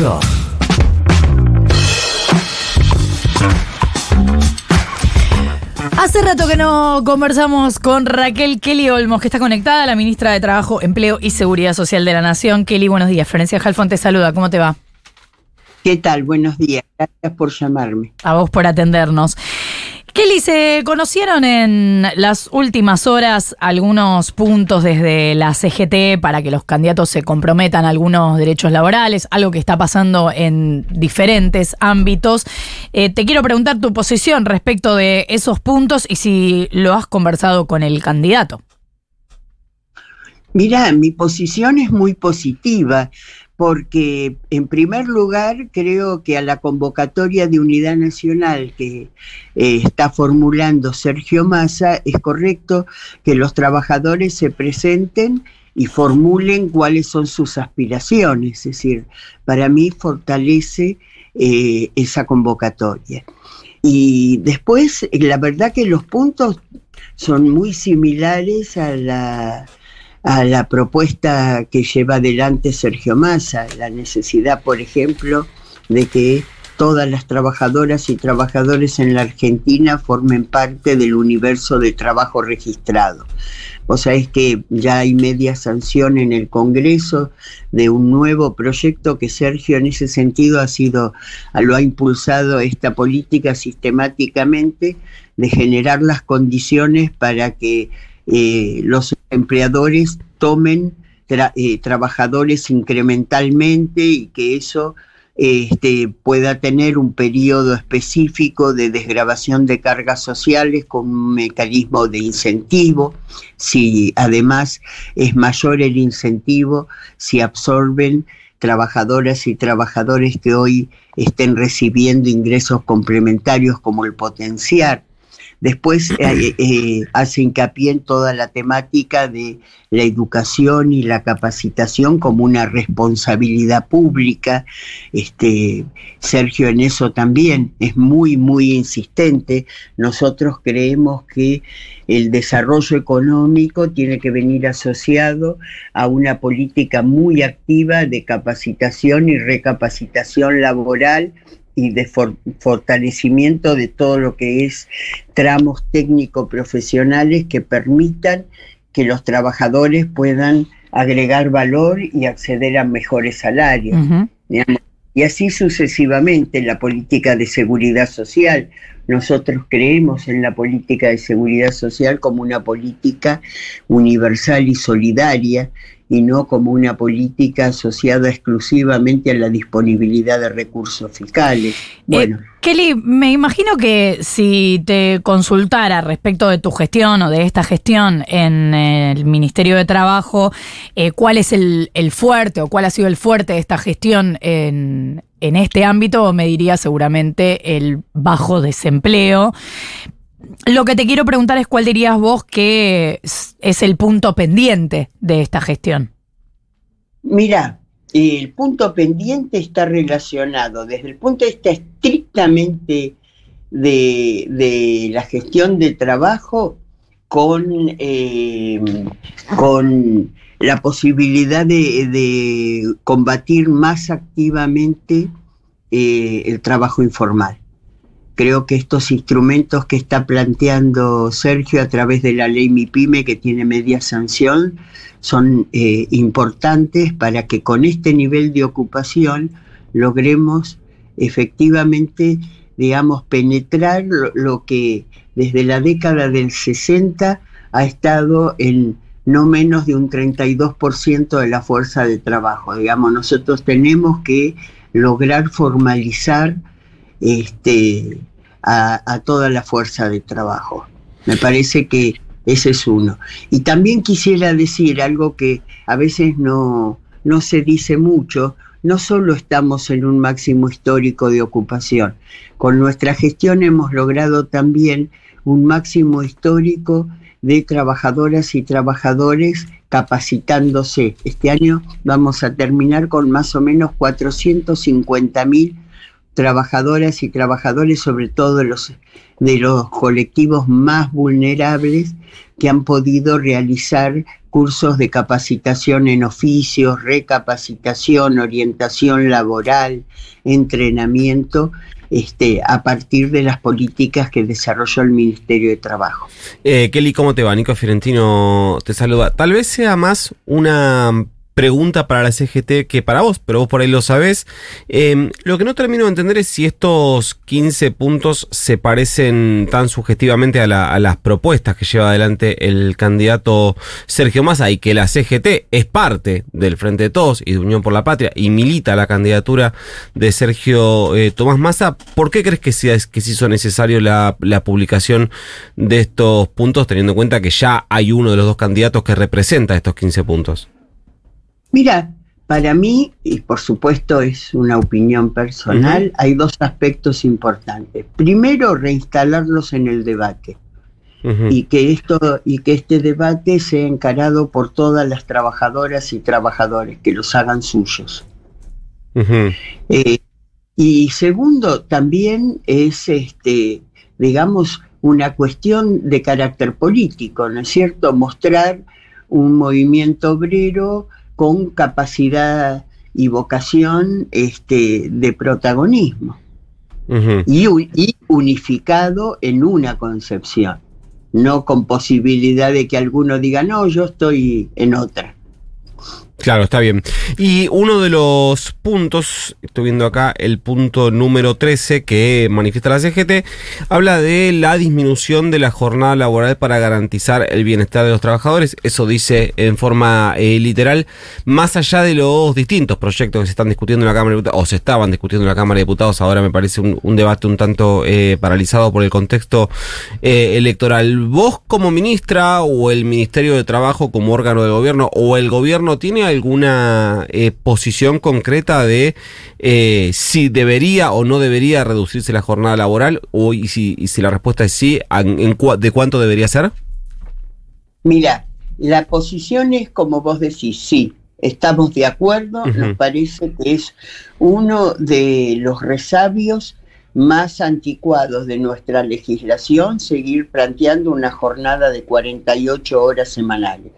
Rock. Hace rato que no conversamos con Raquel Kelly Olmos, que está conectada, la ministra de Trabajo, Empleo y Seguridad Social de la Nación. Kelly, buenos días. Florencia Jalfón te saluda. ¿Cómo te va? ¿Qué tal? Buenos días. Gracias por llamarme. A vos por atendernos. Kelly, se conocieron en las últimas horas algunos puntos desde la CGT para que los candidatos se comprometan a algunos derechos laborales, algo que está pasando en diferentes ámbitos. Eh, te quiero preguntar tu posición respecto de esos puntos y si lo has conversado con el candidato. Mira, mi posición es muy positiva porque en primer lugar creo que a la convocatoria de unidad nacional que eh, está formulando Sergio Massa es correcto que los trabajadores se presenten y formulen cuáles son sus aspiraciones, es decir, para mí fortalece eh, esa convocatoria. Y después, la verdad que los puntos son muy similares a la a la propuesta que lleva adelante Sergio Massa, la necesidad, por ejemplo, de que todas las trabajadoras y trabajadores en la Argentina formen parte del universo de trabajo registrado. O sea, es que ya hay media sanción en el Congreso de un nuevo proyecto que Sergio en ese sentido ha sido, lo ha impulsado esta política sistemáticamente de generar las condiciones para que eh, los empleadores tomen eh, trabajadores incrementalmente y que eso este, pueda tener un periodo específico de desgrabación de cargas sociales con un mecanismo de incentivo, si además es mayor el incentivo, si absorben trabajadoras y trabajadores que hoy estén recibiendo ingresos complementarios como el potenciar Después eh, eh, hace hincapié en toda la temática de la educación y la capacitación como una responsabilidad pública. Este, Sergio en eso también es muy, muy insistente. Nosotros creemos que el desarrollo económico tiene que venir asociado a una política muy activa de capacitación y recapacitación laboral y de fortalecimiento de todo lo que es tramos técnico-profesionales que permitan que los trabajadores puedan agregar valor y acceder a mejores salarios. Y así sucesivamente en la política de seguridad social. Nosotros creemos en la política de seguridad social como una política universal y solidaria y no como una política asociada exclusivamente a la disponibilidad de recursos fiscales. Eh, bueno. Kelly, me imagino que si te consultara respecto de tu gestión o de esta gestión en el Ministerio de Trabajo, eh, cuál es el, fuerte o cuál ha sido el fuerte de esta gestión en, en este ámbito, me diría seguramente el bajo desempleo. Lo que te quiero preguntar es cuál dirías vos que es el punto pendiente de esta gestión. Mira, el punto pendiente está relacionado desde el punto de vista estrictamente de, la gestión de trabajo con, eh, con la posibilidad de, combatir más activamente eh, el trabajo informal. Creo que estos instrumentos que está planteando Sergio a través de la ley MIPYME, que tiene media sanción, son eh, importantes para que con este nivel de ocupación logremos efectivamente, digamos, penetrar lo, que desde la década del 60 ha estado en no menos de un 32% de la fuerza de trabajo. Digamos, nosotros tenemos que lograr formalizar este, a, toda la fuerza de trabajo. Me parece que ese es uno. Y también quisiera decir algo que a veces no, no se dice mucho, no solo estamos en un máximo histórico de ocupación, con nuestra gestión hemos logrado también un máximo histórico de trabajadoras y trabajadores capacitándose. Este año vamos a terminar con más o menos 450 mil trabajadoras y trabajadores, sobre todo los, de los colectivos más vulnerables, que han podido realizar cursos de capacitación en oficios, recapacitación, orientación laboral, entrenamiento, este, a partir de las políticas que desarrolló el Ministerio de Trabajo. Eh, Kelly, ¿cómo te va? Nico Fiorentino te saluda. Tal vez sea más una pregunta para la CGT que para vos, pero vos por ahí lo sabés. Em, lo que no termino de entender es si estos 15 puntos se parecen tan subjetivamente a, las propuestas que lleva adelante el candidato Sergio Massa y que la CGT es parte del Frente de Todos y de Unión por la Patria y milita la candidatura de Sergio eh, Tomás Massa. ¿Por qué crees que, sea, que se hizo necesario la, la publicación de estos puntos teniendo en cuenta que ya hay uno de los dos candidatos que representa estos 15 puntos? Mira, para mí, y por supuesto es una opinión personal, hay dos aspectos importantes. Primero, reinstalarlos en el debate. y, que esto, y que este debate sea encarado por todas las trabajadoras y trabajadores, que los hagan suyos. Eh, y segundo, también es, este, digamos, una cuestión de carácter político, ¿no es cierto? Mostrar un movimiento obrero con capacidad y vocación este, de protagonismo y, unificado en una concepción, no con posibilidad de que alguno diga, no, yo estoy en otra. Claro, está bien. Y uno de los puntos, estoy viendo acá el punto número 13 que manifiesta la CGT, habla de la disminución de la jornada laboral para garantizar el bienestar de los trabajadores. Eso dice en forma eh, literal, más allá de los distintos proyectos que se están discutiendo en la Cámara de Diputados, o se estaban discutiendo en la Cámara de Diputados, ahora me parece un, debate un tanto eh, paralizado por el contexto eh, electoral. ¿Vos como ministra o el Ministerio de Trabajo como órgano de gobierno o el gobierno tiene alguna eh, posición concreta de eh, si debería o no debería reducirse la jornada laboral? O, y, si, si la respuesta es sí, ¿de cuánto debería ser? Mira, la posición es como vos decís, sí, estamos de acuerdo, nos parece que es uno de los resabios más anticuados de nuestra legislación seguir planteando una jornada de 48 horas semanales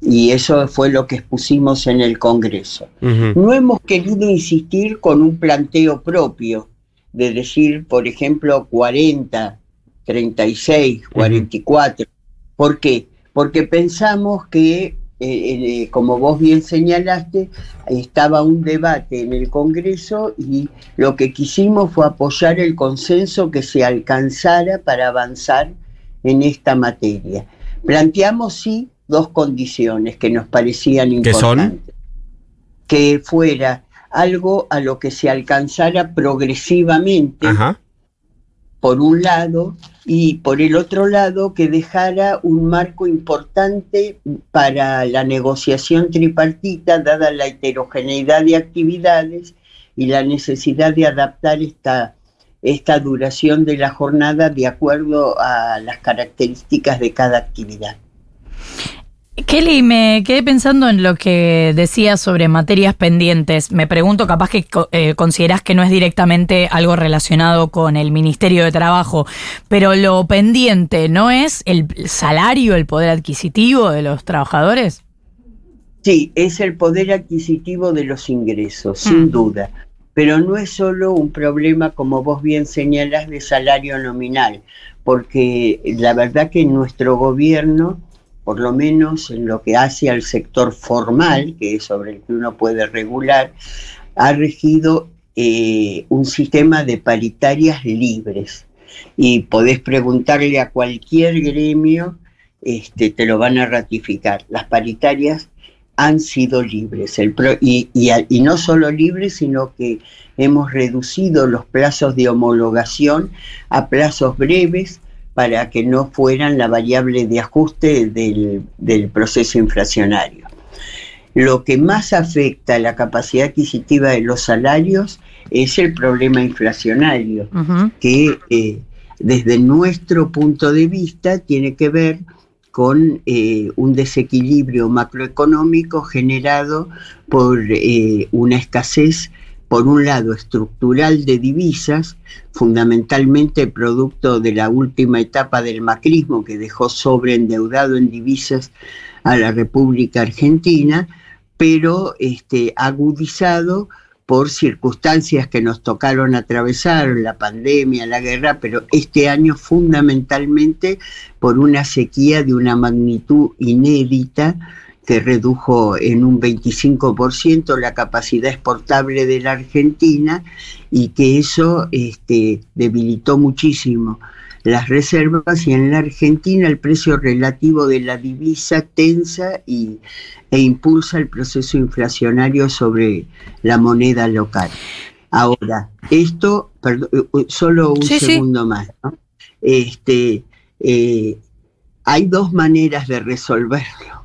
y eso fue lo que expusimos en el Congreso. No hemos querido insistir con un planteo propio, de decir, por ejemplo, 40, 36, 44. ¿Por qué? Porque pensamos que, eh, eh, como vos bien señalaste, estaba un debate en el Congreso y lo que quisimos fue apoyar el consenso que se alcanzara para avanzar en esta materia. Planteamos, sí, dos condiciones que nos parecían importantes. Que fuera algo a lo que se alcanzara progresivamente, por un lado, y por el otro lado, que dejara un marco importante para la negociación tripartita, dada la heterogeneidad de actividades y la necesidad de adaptar esta, esta duración de la jornada de acuerdo a las características de cada actividad. Kelly, me quedé pensando en lo que decías sobre materias pendientes. Me pregunto, capaz que eh, considerás que no es directamente algo relacionado con el Ministerio de Trabajo, pero lo pendiente, ¿no es el salario, el poder adquisitivo de los trabajadores? Sí, es el poder adquisitivo de los ingresos, sin mm. duda. Pero no es solo un problema, como vos bien señalas, de salario nominal, porque la verdad que nuestro gobierno por lo menos en lo que hace al sector formal, que es sobre el que uno puede regular, ha regido eh, un sistema de paritarias libres. Y podés preguntarle a cualquier gremio, este, te lo van a ratificar. Las paritarias han sido libres. y, y, no solo libres, sino que hemos reducido los plazos de homologación a plazos breves para que no fueran la variable de ajuste del, proceso inflacionario. Lo que más afecta a la capacidad adquisitiva de los salarios es el problema inflacionario, que eh, desde nuestro punto de vista tiene que ver con eh, un desequilibrio macroeconómico generado por eh, una escasez por un lado, estructural de divisas, fundamentalmente producto de la última etapa del macrismo que dejó sobreendeudado en divisas a la República Argentina, pero este, agudizado por circunstancias que nos tocaron atravesar, la pandemia, la guerra, pero este año fundamentalmente por una sequía de una magnitud inédita que redujo en un 25% la capacidad exportable de la Argentina y que eso este, debilitó muchísimo las reservas y en la Argentina el precio relativo de la divisa tensa y, e impulsa el proceso inflacionario sobre la moneda local. Ahora, esto, perdón, eh, eh, solo un segundo más. Este, eh, hay dos maneras de resolverlo.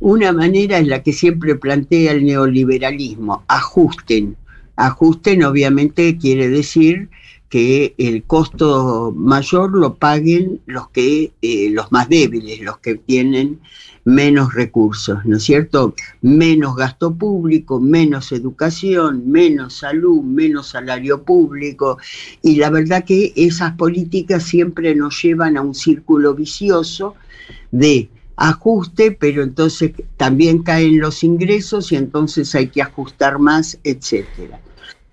Una manera es la que siempre plantea el neoliberalismo, ajusten. Ajusten obviamente quiere decir que el costo mayor lo paguen los que eh, los más débiles, los que tienen menos recursos, ¿no es cierto? Menos gasto público, menos educación, menos salud, menos salario público. Y la verdad que esas políticas siempre nos llevan a un círculo vicioso de ajuste, pero entonces también caen los ingresos y entonces hay que ajustar más, etcétera.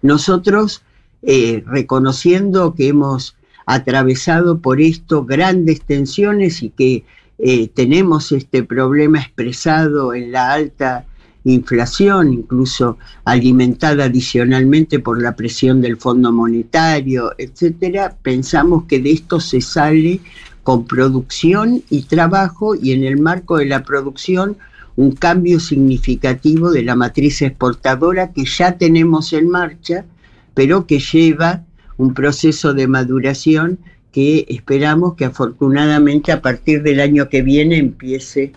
Nosotros, eh, reconociendo que hemos atravesado por esto grandes tensiones y que eh, tenemos este problema expresado en la alta inflación, incluso alimentada adicionalmente por la presión del Fondo Monetario, etcétera, pensamos que de esto se sale con producción y trabajo y en el marco de la producción un cambio significativo de la matriz exportadora que ya tenemos en marcha, pero que lleva un proceso de maduración que esperamos que afortunadamente a partir del año que viene empiece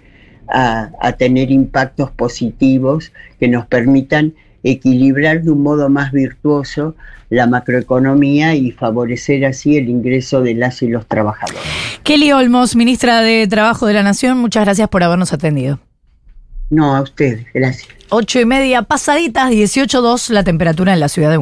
a, a tener impactos positivos que nos permitan equilibrar de un modo más virtuoso la macroeconomía y favorecer así el ingreso de las y los trabajadores. Kelly Olmos, ministra de Trabajo de la Nación, muchas gracias por habernos atendido. No, a ustedes, gracias. Ocho y media pasaditas, 18.2 la temperatura en la ciudad de